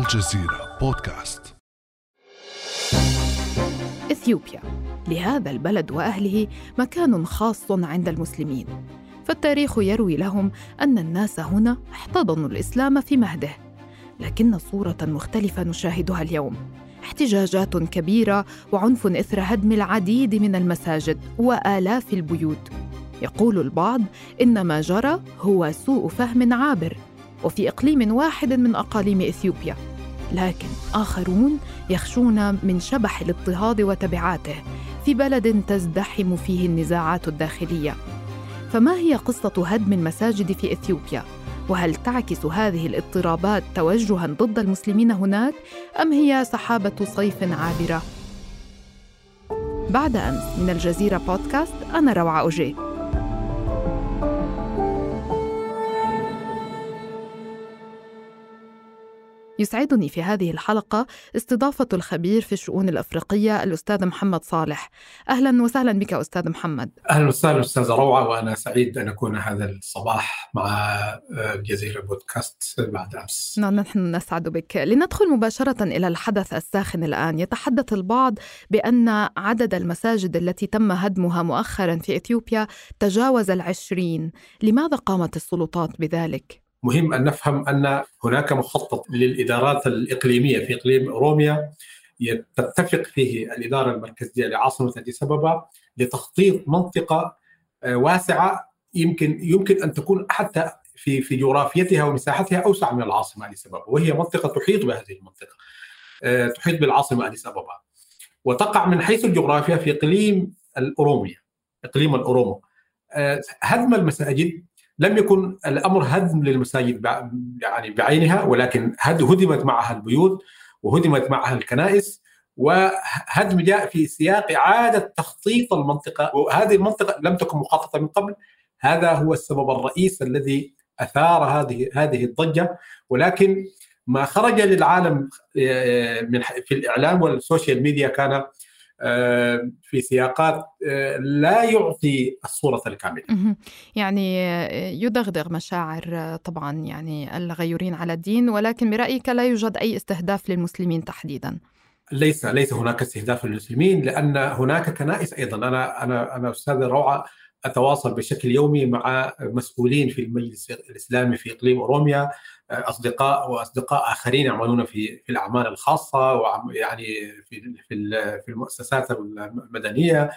الجزيرة بودكاست. إثيوبيا. لهذا البلد وأهله مكان خاص عند المسلمين. فالتاريخ يروي لهم أن الناس هنا احتضنوا الإسلام في مهده. لكن صورة مختلفة نشاهدها اليوم. احتجاجات كبيرة وعنف إثر هدم العديد من المساجد وآلاف البيوت. يقول البعض إن ما جرى هو سوء فهم عابر. وفي إقليم واحد من أقاليم إثيوبيا. لكن آخرون يخشون من شبح الاضطهاد وتبعاته في بلد تزدحم فيه النزاعات الداخلية فما هي قصة هدم المساجد في إثيوبيا؟ وهل تعكس هذه الاضطرابات توجها ضد المسلمين هناك أم هي سحابة صيف عابرة؟ بعد أمس من الجزيرة بودكاست أنا روعة أوجيه يسعدني في هذه الحلقة استضافة الخبير في الشؤون الأفريقية الأستاذ محمد صالح. أهلا وسهلا بك أستاذ محمد. أهلا وسهلا أستاذة روعة وأنا سعيد أن أكون هذا الصباح مع الجزيرة بودكاست بعد أمس. نعم نحن نسعد بك. لندخل مباشرة إلى الحدث الساخن الآن. يتحدث البعض بأن عدد المساجد التي تم هدمها مؤخرا في إثيوبيا تجاوز العشرين. لماذا قامت السلطات بذلك؟ مهم أن نفهم أن هناك مخطط للإدارات الإقليمية في إقليم اوروميا تتفق فيه الإدارة المركزية لعاصمة أديس أبابا لتخطيط منطقة واسعة يمكن يمكن أن تكون حتى في في جغرافيتها ومساحتها أوسع من العاصمة أديس أبابا وهي منطقة تحيط بهذه المنطقة تحيط بالعاصمة أديس أبابا. وتقع من حيث الجغرافيا في إقليم الاوروميا إقليم الأورومو. هدم المساجد لم يكن الأمر هدم للمساجد يعني بعينها ولكن هدمت معها البيوت وهدمت معها الكنائس وهدم جاء في سياق اعاده تخطيط المنطقة وهذه المنطقة لم تكن مخططة من قبل. هذا هو السبب الرئيس الذي أثار هذه هذه الضجة. ولكن ما خرج للعالم من في الإعلام وال social media كان في سياقات لا يعطي الصورة الكاملة. يعني يدغدغ مشاعر طبعا يعني الغيورين على الدين ولكن برأيك لا يوجد أي استهداف للمسلمين تحديدا؟ ليس ليس هناك استهداف للمسلمين لأن هناك كنائس أيضا. أنا أنا أنا أستاذ روعة أتواصل بشكل يومي مع مسؤولين في المجلس الإسلامي في إقليم أوروميا أصدقاء وأصدقاء آخرين يعملون في في الأعمال الخاصة ويعني في في في المؤسسات المدنية.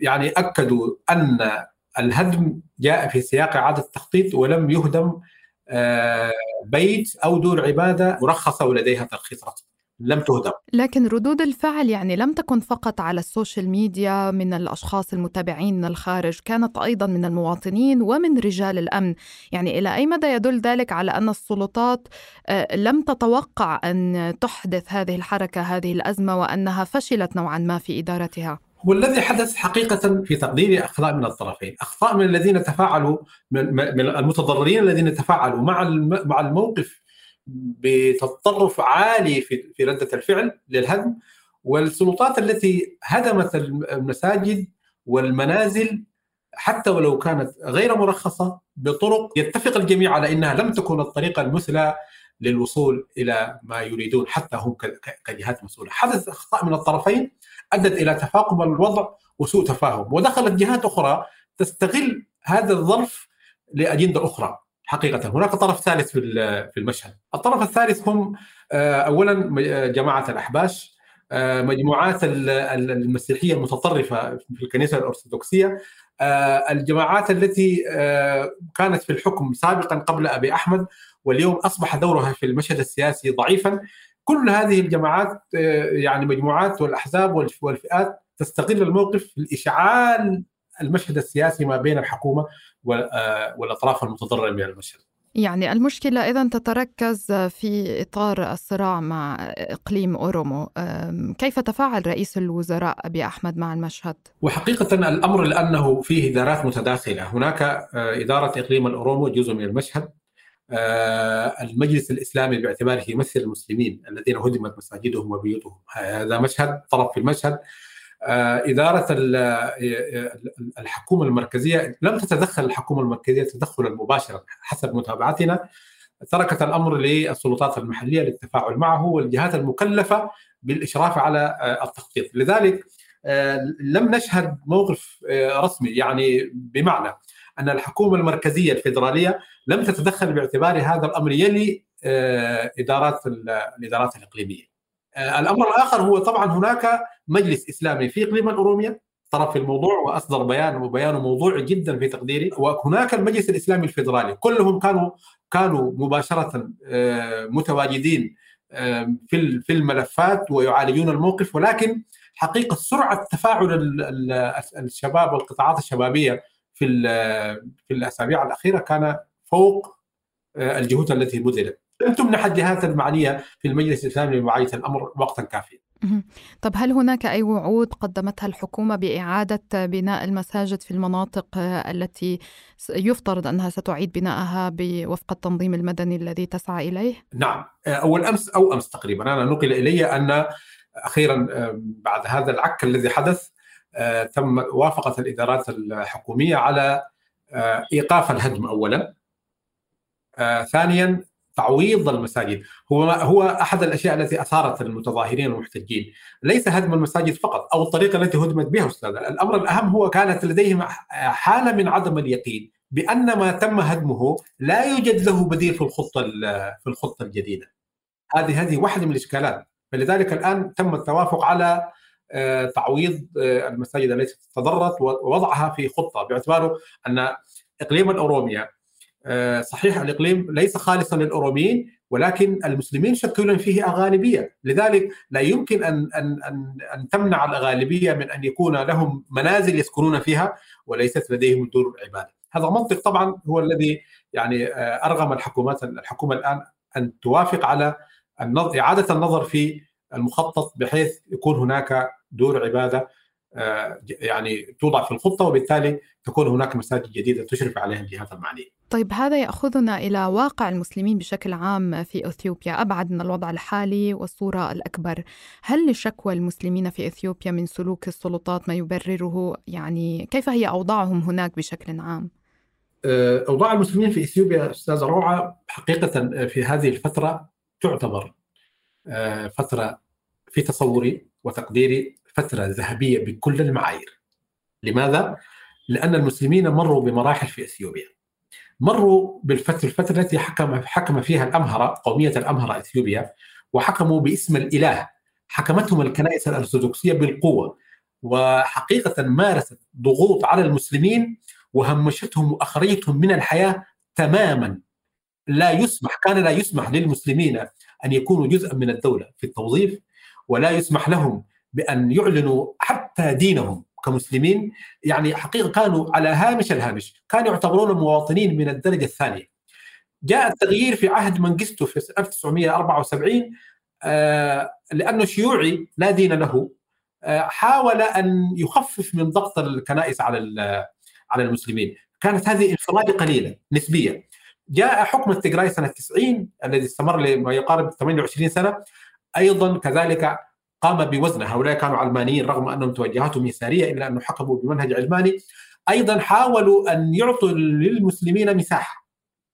يعني أكدوا أن الهدم جاء في سياق إعادة التخطيط ولم يهدم بيت أو دور عبادة مرخصة ولديها ترخيص رسمي لم تهدم. لكن ردود الفعل يعني لم تكن فقط على ال social media من الأشخاص المتابعين من الخارج كانت أيضا من المواطنين ومن رجال الأمن. يعني إلى أي مدى يدل ذلك على أن السلطات لم تتوقع أن تحدث هذه الحركة هذه الأزمة وأنها فشلت نوعا ما في إدارتها؟ هو الذي حدث حقيقة في تقديري أخطاء من الطرفين، أخطاء من الذين تفاعلوا من المتضررين الذين تفاعلوا مع مع الموقف بتطرف عالي في ردة الفعل للهدم والسلطات التي هدمت المساجد والمنازل حتى ولو كانت غير مرخصة بطرق يتفق الجميع على إنها لم تكن الطريقة المثلى للوصول إلى ما يريدون حتى هم كجهات مسؤولة، حدث أخطاء من الطرفين أدت إلى تفاقم الوضع وسوء تفاهم، ودخلت جهات أخرى تستغل هذا الظرف لأجندة أخرى، حقيقة. هناك طرف ثالث في المشهد. الطرف الثالث هم أولا جماعة الأحباش مجموعات المسيحية المتطرفة في الكنيسة الأرثوذكسية. الجماعات التي كانت في الحكم سابقا قبل أبي أحمد واليوم أصبح دورها في المشهد السياسي ضعيفا. كل هذه الجماعات يعني مجموعات والأحزاب والفئات تستغل الموقف لإشعال المشهد السياسي ما بين الحكومة والأطراف المتضررة من المشهد. يعني المشكلة إذا تتركز في إطار الصراع مع إقليم أورومو. كيف تفاعل رئيس الوزراء أبي أحمد مع المشهد؟ وحقيقة الأمر لأنه فيه إدارات متداخلة. هناك إدارة إقليم الأورومو جزء من المشهد. المجلس الإسلامي باعتباره يمثل المسلمين الذين هدمت مساجدهم وبيوتهم. هذا مشهد طرف في المشهد. إدارة الحكومة المركزية لم تتدخل الحكومة المركزية تدخلا مباشرا حسب متابعتنا تركت الأمر للسلطات المحلية للتفاعل معه والجهات المكلفة بالإشراف على التخطيط، لذلك لم نشهد موقف رسمي يعني بمعنى أن الحكومة المركزية الفيدرالية لم تتدخل باعتبار هذا الأمر يلي إدارات الإدارات الإقليمية. الأمر الآخر هو طبعا هناك مجلس إسلامي في إقليم الأورومية طرف في الموضوع وأصدر بيان وبيانه موضوعي جدا في تقديري وهناك المجلس الإسلامي الفيدرالي. كلهم كانوا كانوا مباشرة متواجدين في في الملفات ويعالجون الموقف ولكن حقيقة سرعة تفاعل الشباب والقطاعات الشبابية في في الأسابيع الأخيرة كان فوق الجهود التي بذلت. لم تمنح الجهات المعنية في المجلس الإسلامي لمعاينه الأمر وقتا كافيا. طب هل هناك أي وعود قدمتها الحكومة بإعادة بناء المساجد في المناطق التي يفترض أنها ستعيد بناءها وفق التنظيم المدني الذي تسعى إليه؟ نعم أول أمس أو أمس تقريبا أنا نقل إلي أن أخيرا بعد هذا العك الذي حدث تم وافقت الإدارات الحكومية على إيقاف الهدم اولا ثانيا تعويض المساجد. هو هو أحد الأشياء التي أثارت المتظاهرين والمحتجين. ليس هدم المساجد فقط أو الطريقة التي هدمت بها أستاذ الأمر الأهم هو كانت لديهم حالة من عدم اليقين بأن ما تم هدمه لا يوجد له بديل في الخطة في الخطة الجديدة. هذه هذه واحدة من الإشكالات. فلذلك الآن تم التوافق على تعويض المساجد التي تضررت ووضعها في خطة. باعتباره أن إقليم الاوروميا صحيح الإقليم ليس خالصا للأوروميين ولكن المسلمين يشكلون فيه غالبيه، لذلك لا يمكن ان ان ان أن تمنع الغالبيه من أن يكون لهم منازل يسكنون فيها وليست لديهم دور عبادة. هذا منطق طبعا هو الذي يعني أرغم الحكومات الحكومة الآن أن توافق على إعادة النظر في المخطط بحيث يكون هناك دور عبادة يعني توضع في الخطة وبالتالي تكون هناك مساجد جديدة تشرف عليها الجهات المعنيه. طيب هذا يأخذنا إلى واقع المسلمين بشكل عام في إثيوبيا أبعد من الوضع الحالي والصورة الأكبر، هل لشكوى المسلمين في إثيوبيا من سلوك السلطات ما يبرره يعني كيف هي أوضاعهم هناك بشكل عام؟ أوضاع المسلمين في إثيوبيا أستاذة روعة حقيقة في هذه الفترة تعتبر فترة في تصوري وتقديري فترة ذهبية بكل المعايير. لماذا؟ لأن المسلمين مروا بمراحل في إثيوبيا. مروا بالفترة الفترة التي حكم حكم فيها الأمهرة قومية الأمهرة إثيوبيا وحكموا باسم الإله. حكمتهم الكنائس الأرثوذكسية بالقوة وحقيقة مارست ضغوط على المسلمين وهمشتهم وأخرجتهم من الحياة تماما. لا يسمح كان لا يسمح للمسلمين أن يكونوا جزءا من الدولة في التوظيف ولا يسمح لهم بأن يعلنوا حتى دينهم. كمسلمين يعني حقيقة كانوا على هامش الهامش. كانوا يعتبرون مواطنين من الدرجة الثانية. جاء التغيير في عهد منجستو في 1974 آه لأنه شيوعي لا دين له. آه حاول أن يخفف من ضغط الكنائس على على المسلمين. كانت هذه انفرادة قليلة نسبيا جاء حكم التجراي سنة 90 الذي استمر لما يقارب 28 سنة. أيضا كذلك قام بوزن. هؤلاء كانوا علمانيين رغم أنهم توجهاتهم يساريه إلا انه حكموا بمنهج علماني. أيضا حاولوا أن يعطوا للمسلمين مساحة.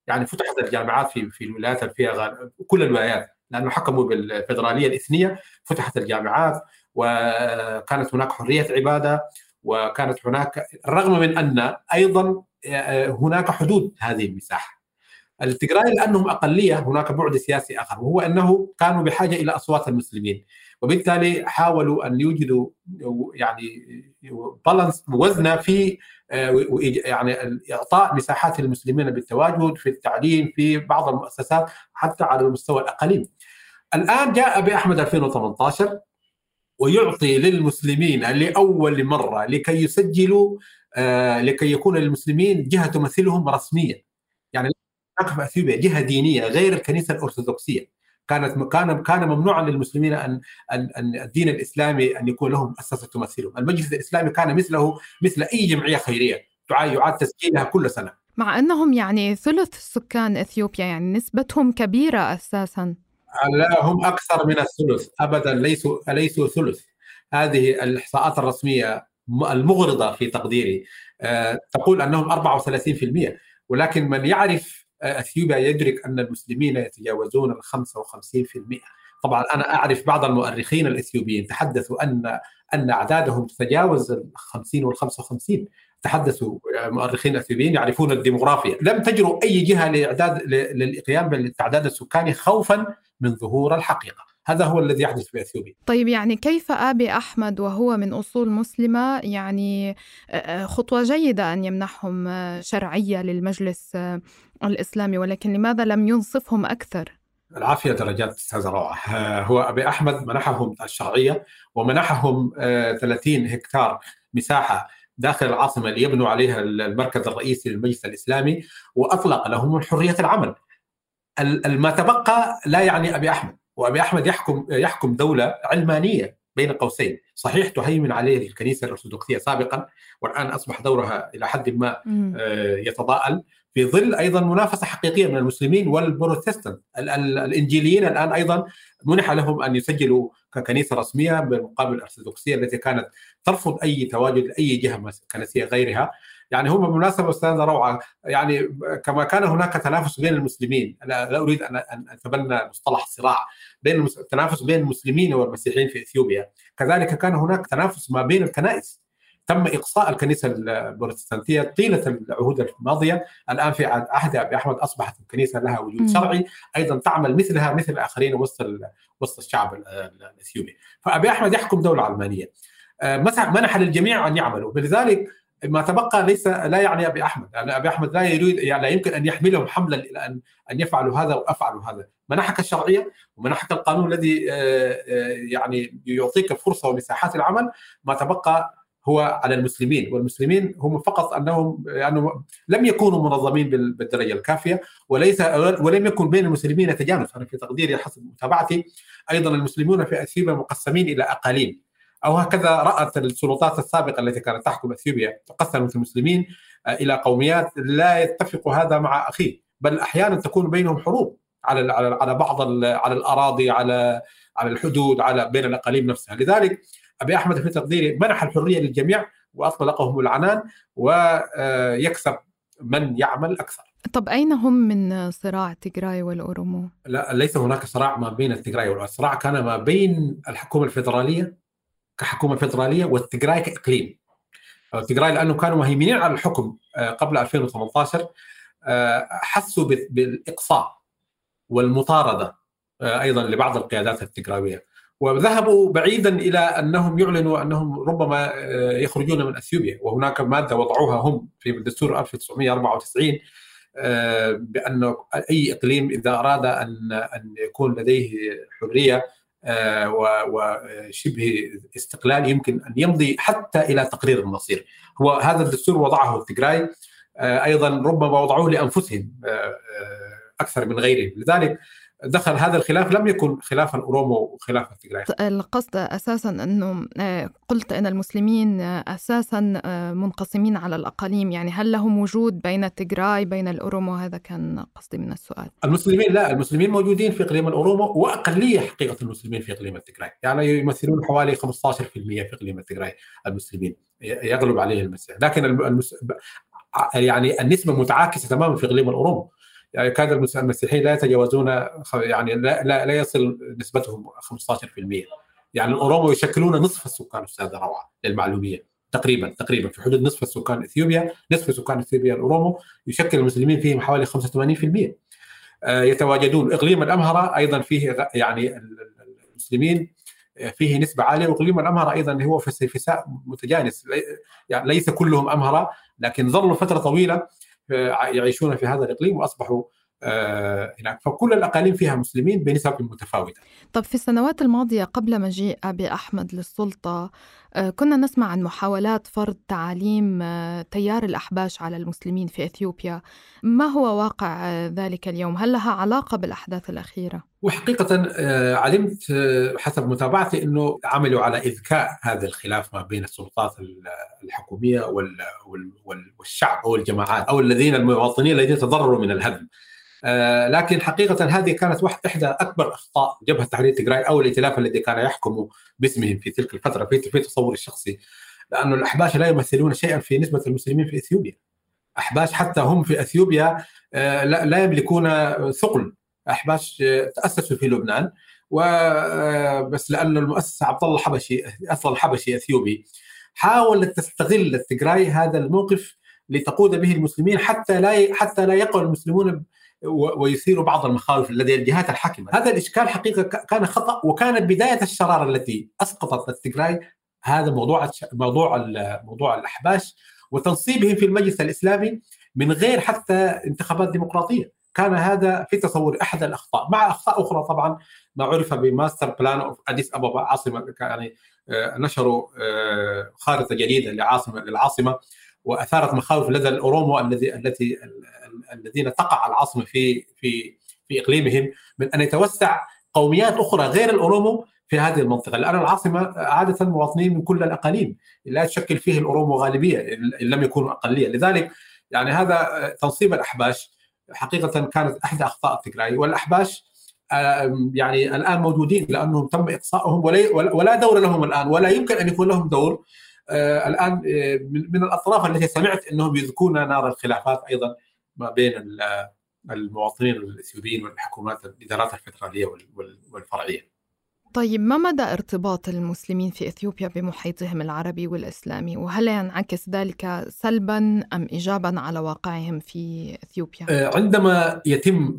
يعني فتحت الجامعات في في الولايات فيها كل الولايات لأنه حكموا بالفدرالية الإثنية. فتحت الجامعات وكانت هناك حرية عبادة وكانت هناك رغم من أن أيضا هناك حدود هذه المساحة. التجراي لأنهم أقلية هناك بعد سياسي آخر وهو أنه كانوا بحاجة إلى أصوات المسلمين. وبالتالي حاولوا أن يوجدوا يعني بالانس موازنه في يعني إعطاء مساحات للمسلمين بالتواجد في التعليم في بعض المؤسسات حتى على المستوى الأقليم. الآن جاء باحمد 2018 ويعطي للمسلمين لأول مرة لكي يسجلوا لكي يكون للمسلمين جهة تمثلهم رسميا. يعني في أثيوبيا جهة دينية غير الكنيسة الأرثوذكسية. كانت كان كان ممنوعا للمسلمين أن أن الدين الإسلامي أن يكون لهم مؤسسه تمثلهم، المجلس الإسلامي كان مثله مثل أي جمعية خيرية يعاد تسجيلها كل سنة. مع أنهم يعني ثلث سكان إثيوبيا يعني نسبتهم كبيرة أساسا. لا هم أكثر من الثلث ابدا ليسوا ليسوا ثلث. هذه الإحصاءات الرسمية المغرضة في تقديري تقول أنهم 34% ولكن من يعرف أثيوبيا يدرك أن المسلمين يتجاوزون ال 55% طبعا أنا أعرف بعض المؤرخين الأثيوبيين تحدثوا ان أن أعدادهم تتجاوز ال 50 وال 55 تحدثوا مؤرخين أثيوبيين يعرفون الديموغرافيا، لم تجرؤ أي جهة لاعداد للقيام بالتعداد السكاني خوفا من ظهور الحقيقة. هذا هو الذي يحدث في أثيوبيا. طيب يعني كيف أبي أحمد وهو من أصول مسلمة يعني خطوة جيدة أن يمنحهم شرعية للمجلس الإسلامي ولكن لماذا لم ينصفهم أكثر؟ العافية درجات أستاذ روعه هو أبي أحمد منحهم الشرعية ومنحهم 30 هكتار مساحة داخل العاصمة ليبنوا عليها المركز الرئيسي للمجلس الإسلامي وأطلق لهم حرية العمل. ما تبقى لا يعني أبي أحمد. وأبي أحمد يحكم يحكم دولة علمانية بين قوسين، صحيح تهيمن عليه الكنيسة الأرثوذكسية سابقا والآن أصبح دورها إلى حد ما يتضاءل. في ظل أيضا منافسة حقيقية من المسلمين والبروتستانت الإنجيليين الآن أيضا منح لهم أن يسجلوا ككنيسة رسمية بالمقابل الأرثوذكسية التي كانت ترفض أي تواجد لاي جهة كنسية غيرها. يعني هم بالمناسبه أستاذ روعة يعني كما كان هناك تنافس بين المسلمين لا, لا أريد ان أن أتبنى مصطلح صراع بين التنافس بين المسلمين والمسيحيين في إثيوبيا. كذلك كان هناك تنافس ما بين الكنائس. تم إقصاء الكنيسة البروتستانتية طيلة العهود الماضية، الآن في عهد أبي أحمد أصبحت الكنيسة لها وجود شرعي، أيضا تعمل مثلها مثل الآخرين وسط وسط الشعب الإثيوبي، فأبي أحمد يحكم دولة علمانية. منح للجميع أن يعملوا، فلذلك ما تبقى ليس لا يعني أبي أحمد، يعني أبي أحمد لا يريد يعني لا يمكن أن يحملهم حملا إلى ان أن يفعلوا هذا وأفعلوا هذا، منحك الشرعية ومنحك القانون الذي يعني يعطيك الفرصه ومساحات العمل، ما تبقى هو على المسلمين والمسلمين هم فقط انهم يعني لم يكونوا منظمين بالدرجه الكافية وليس ولم يكن بين المسلمين تجانس. أنا في تقديري حسب متابعتي أيضا المسلمون في إثيوبيا مقسمين إلى أقاليم. أو هكذا رأت السلطات السابقة التي كانت تحكم إثيوبيا تقسمت المسلمين إلى قوميات لا يتفق هذا مع أخيه. بل أحيانا تكون بينهم حروب على على على بعض على الأراضي على على الحدود على بين الأقاليم نفسها. لذلك أبي أحمد في تقديري منح الحرية للجميع وأطلقهم العنان ويكسب من يعمل أكثر. طب أين هم من صراع تجراي والأورومو؟ لا ليس هناك صراع ما بين التجراي والصراع كان ما بين الحكومة الفيدرالية كحكومة فيدرالية والتجراي كإقليم. التجراي لأنه كانوا مهيمنين على الحكم قبل 2018 حسوا بالإقصاء والمطاردة أيضا لبعض القيادات التجراويه. وذهبوا بعيدا إلى أنهم يعلنوا أنهم ربما يخرجون من أثيوبيا. وهناك مادة وضعوها هم في الدستور 1994 بأن أي إقليم إذا أراد أن أن يكون لديه حرية وشبه استقلال يمكن أن يمضي حتى إلى تقرير المصير. هو هذا الدستور وضعه التجراي أيضا ربما وضعوه لأنفسهم أكثر من غيرهم. لذلك دخل هذا الخلاف لم يكن خلافا أورومو وخلافا تجراي القصد أساسا أنه قلت أن المسلمين أساسا منقسمين على الأقاليم. يعني هل لهم وجود بين التجراي بين الأورومو؟ هذا كان قصدي من السؤال. المسلمين لا المسلمين موجودين في إقليم الأورومو وأقلية حقيقة المسلمين في إقليم التجراي يعني يمثلون حوالي 15% في إقليم التجراي المسلمين. يغلب عليه المسيح. لكن المس... يعني النسبة متعاكسة تماما في إقليم الأورومو. يعني كاد المسيحيين لا يتجاوزون يعني لا, لا, لا يصل نسبتهم 15% يعني الاورومو يشكلون نصف السكان أستاذ روعة للمعلومية تقريبا تقريبا في حدود نصف السكان إثيوبيا نصف سكان إثيوبيا الاورومو يشكل المسلمين فيهم حوالي 85% يتواجدون. إقليم الأمهرة أيضا فيه يعني المسلمين فيه نسبة عالية. وإقليم الأمهرة أيضا هو في متجانس. يعني ليس كلهم أمهرة لكن ظلوا فترة طويلة يعيشون في هذا الإقليم وأصبحوا هناك فكل الأقاليم فيها مسلمين بنسب متفاوتة. طب في السنوات الماضية قبل مجيء أبي أحمد للسلطة كنا نسمع عن محاولات فرض تعاليم تيار الأحباش على المسلمين في إثيوبيا، ما هو واقع ذلك اليوم؟ هل لها علاقة بالأحداث الأخيرة؟ وحقيقة علمت حسب متابعتي إنه عملوا على إذكاء هذا الخلاف ما بين السلطات الحكومية والشعب أو الجماعات أو الذين المواطنين الذين تضرروا من الهدم. آه لكن حقيقة هذه كانت واحدة إحدى أكبر أخطاء جبهة تحرير تجراي أو الائتلاف الذي كان يحكم باسمهم في تلك الفترة في في تصوري الشخصي. لأن الأحباش لا يمثلون شيئا في نسبة المسلمين في إثيوبيا. أحباش حتى هم في إثيوبيا لا يملكون ثقل. أحباش تأسسوا في لبنان. وبس لأن المؤسس عبد الله الحبشي أصلا الحبشي إثيوبي حاولت تستغل التجراي هذا الموقف لتقود به المسلمين حتى لا حتى لا يقع المسلمون ويثيروا بعض المخاوف لدى الجهات الحاكمه، هذا الإشكال حقيقة كان خطأ وكانت بداية الشرارة التي أسقطت التجراي هذا موضوع موضوع موضوع الأحباش وتنصيبهم في المجلس الإسلامي من غير حتى انتخابات ديمقراطية، كان هذا في تصور أحد الأخطاء، مع أخطاء أخرى طبعا ما عرف ب master plan of اديس ابابا عاصمة يعني آه، نشروا آه، خارطة جديدة لعاصمة للعاصمة وأثارت مخاوف لدى الأورومو الذي التي الذين تقع العاصمه في في في إقليمهم من أن يتوسع قوميات أخرى غير الأورومو في هذه المنطقة. لأن العاصمة عادة مواطنين من كل الأقاليم. لا تشكل فيه الأورومو غالبية إن لم يكونوا أقلية. لذلك يعني هذا تنصيب الأحباش حقيقة كانت احدى أخطاء التجراي والأحباش يعني الآن موجودين لأنهم تم إقصائهم ولا دور لهم الآن ولا يمكن أن يكون لهم دور. آه، الآن آه، من الأطراف التي سمعت إنهم يذكون نار الخلافات أيضا. ما بين المواطنين الاثيوبيين والحكومات الإدارات الفدرالية والفرعية. طيب ما مدى ارتباط المسلمين في إثيوبيا بمحيطهم العربي والإسلامي وهل ينعكس ذلك سلبا أم ايجابا على واقعهم في إثيوبيا؟ آه، عندما يتم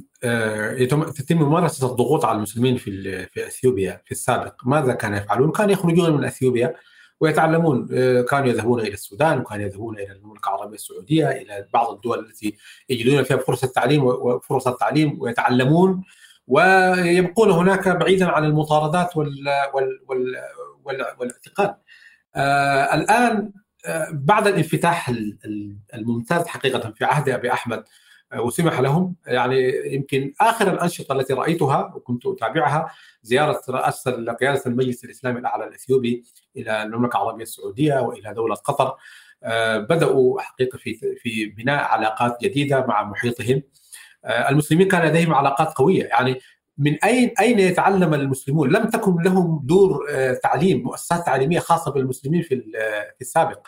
يتم تتم ممارسة الضغوط على المسلمين في في إثيوبيا في السابق ماذا كانوا يفعلون؟ كانوا يخرجون من إثيوبيا ويتعلمون آه، كانوا يذهبون إلى السودان وكانوا يذهبون إلى المملكة العربية السعودية إلى بعض الدول التي يجدون فيها فرص التعليم وفرص التعليم ويتعلمون ويبقون هناك بعيدا عن المطاردات وال وال وال وال والاعتقال. آه الآن آه بعد الانفتاح الممتاز حقيقة في عهد أبي أحمد آه، وسمح لهم يعني يمكن آخر الأنشطة التي رأيتها وكنت أتابعها زيارة رئاسة قياده المجلس الإسلامي الأعلى الإثيوبي إلى المملكة العربية السعودية وإلى دولة قطر آه، بدأوا حقيقة في في بناء علاقات جديدة مع محيطهم آه، المسلمين كان لديهم علاقات قوية يعني من اين أين يتعلم المسلمون؟ لم تكن لهم دور تعليم مؤسسات تعليمية خاصة بالمسلمين في في السابق.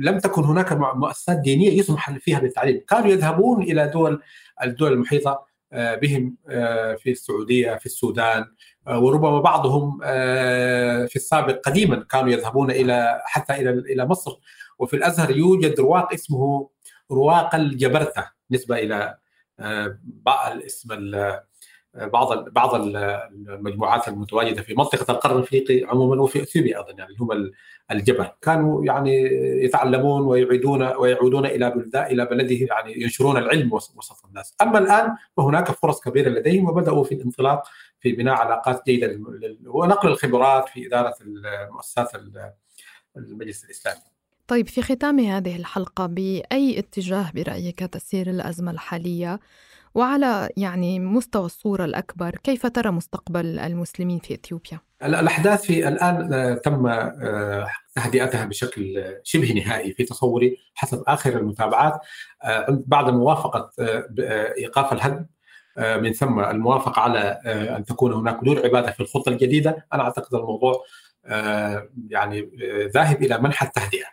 لم تكن هناك مؤسسات دينية يسمح فيها بالتعليم، كانوا يذهبون إلى دول الدول المحيطة آه، بهم آه، في السعودية في السودان آه، وربما بعضهم في السابق قديما كانوا يذهبون إلى حتى إلى إلى مصر. وفي الأزهر يوجد رواق اسمه رواق الجبرتة. نسبة إلى الاسم بعض بعض المجموعات المتواجدة في منطقة القرن الأفريقي عموما وفي إثيوبيا أيضا يعني هم الجبل. كانوا يعني يتعلمون ويعيدون ويعودون إلى بلدان إلى بلده يعني ينشرون العلم وسط الناس. أما الآن فهناك فرص كبيرة لديهم وبدأوا في الانطلاق في بناء علاقات جيدة ونقل الخبرات في إدارة المؤسسات المجلس الإسلامي. طيب في ختام هذه الحلقة بأي اتجاه برأيك تسير الأزمة الحالية؟ وعلى يعني مستوى الصورة الأكبر كيف ترى مستقبل المسلمين في إثيوبيا؟ الأحداث في الآن آه، تم آه، تهدئتها بشكل شبه نهائي في تصوري حسب آخر المتابعات. آه، بعد موافقة إيقاف الهدم. من ثم الموافقة على أن تكون هناك دور عبادة في الخطة الجديدة. أنا أعتقد الموضوع يعني ذاهب إلى منحى التهدئة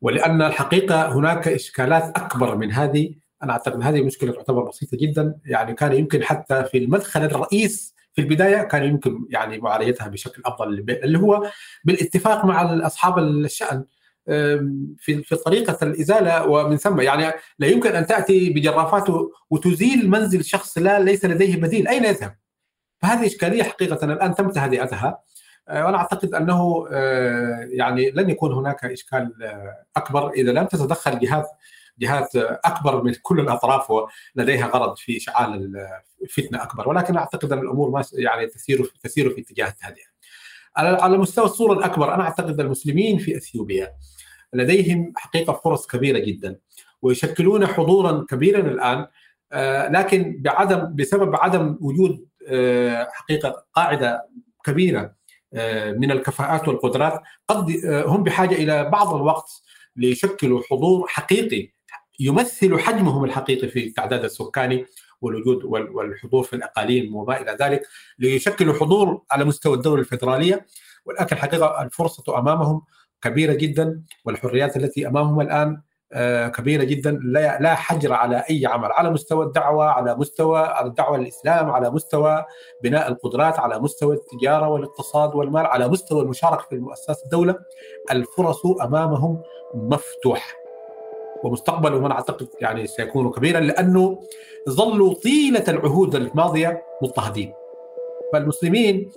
ولأن الحقيقة هناك إشكالات أكبر من هذه. أنا أعتقد هذه مشكلة تعتبر بسيطة جدا. يعني كان يمكن حتى في المدخل الرئيس في البداية كان يمكن يعني معالجتها بشكل أفضل اللي هو بالاتفاق مع اصحاب الشأن. في في طريقة الإزالة ومن ثم يعني لا يمكن أن تأتي بجرافات وتزيل منزل شخص لا ليس لديه بديل أين يذهب؟ فهذه إشكالية حقيقة الآن تم تهدئتها آه، وأنا أعتقد أنه آه، يعني لن يكون هناك إشكال آه، أكبر إذا لم تتدخل جهات جهات أكبر من كل الأطراف ولديها غرض في إشعال الفتنه أكبر ولكن أعتقد أن الأمور ما يعني تسير تسير في اتجاه التهدئة. على مستوى الصورة الأكبر أنا أعتقد المسلمين في إثيوبيا لديهم حقيقة فرص كبيرة جدا ويشكلون حضورا كبيرا الآن آه، لكن بعدم بسبب عدم وجود آه، حقيقة قاعدة كبيرة آه، من الكفاءات والقدرات قد هم بحاجة إلى بعض الوقت ليشكلوا حضور حقيقي يمثل حجمهم الحقيقي في التعداد السكاني والوجود والحضور في الأقاليم وما إلى ذلك ليشكلوا حضور على مستوى الدولة الفدراليه ولكن الحقيقة الفرصة أمامهم كبيرة جدا والحريات التي أمامهم الآن آه، كبيرة جدا. لا لا حجر على أي عمل على مستوى الدعوة على مستوى الدعوة للإسلام على مستوى بناء القدرات على مستوى التجارة والاقتصاد والمال على مستوى المشاركة في مؤسسات الدولة. الفرص أمامهم مفتوحة ومستقبلهم أنا أعتقد يعني سيكون كبيرا لأنه ظلوا طيلة العهود الماضية مضطهدين. فالمسلمين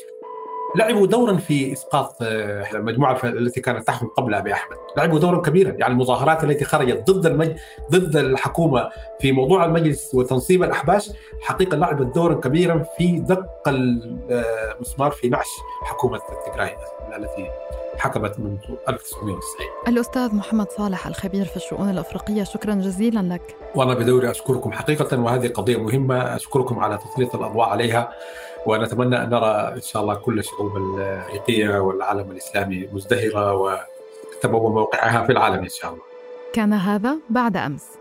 لعبوا دورا في إسقاط آه، المجموعه التي كانت تحكم قبل ابي احمد، لعبوا دورا كبيرا، يعني المظاهرات التي خرجت ضد المج... ضد الحكومة في موضوع المجلس وتنصيب الأحباش. حقيقة لعبت دورا كبيرا في دق المسمار في نعش حكومة تجراي التي حكمت منذ 1990 الأستاذ محمد صالح الخبير في الشؤون الأفريقية شكرا جزيلا لك. وأنا بدوري أشكركم حقيقة وهذه قضية مهمة أشكركم على تسليط الأضواء عليها. ونتمنى أن نرى إن شاء الله كل الشعوب الأفريقية والعالم الإسلامي مزدهرة وتبوى موقعها في العالم إن شاء الله. كان هذا بعد أمس.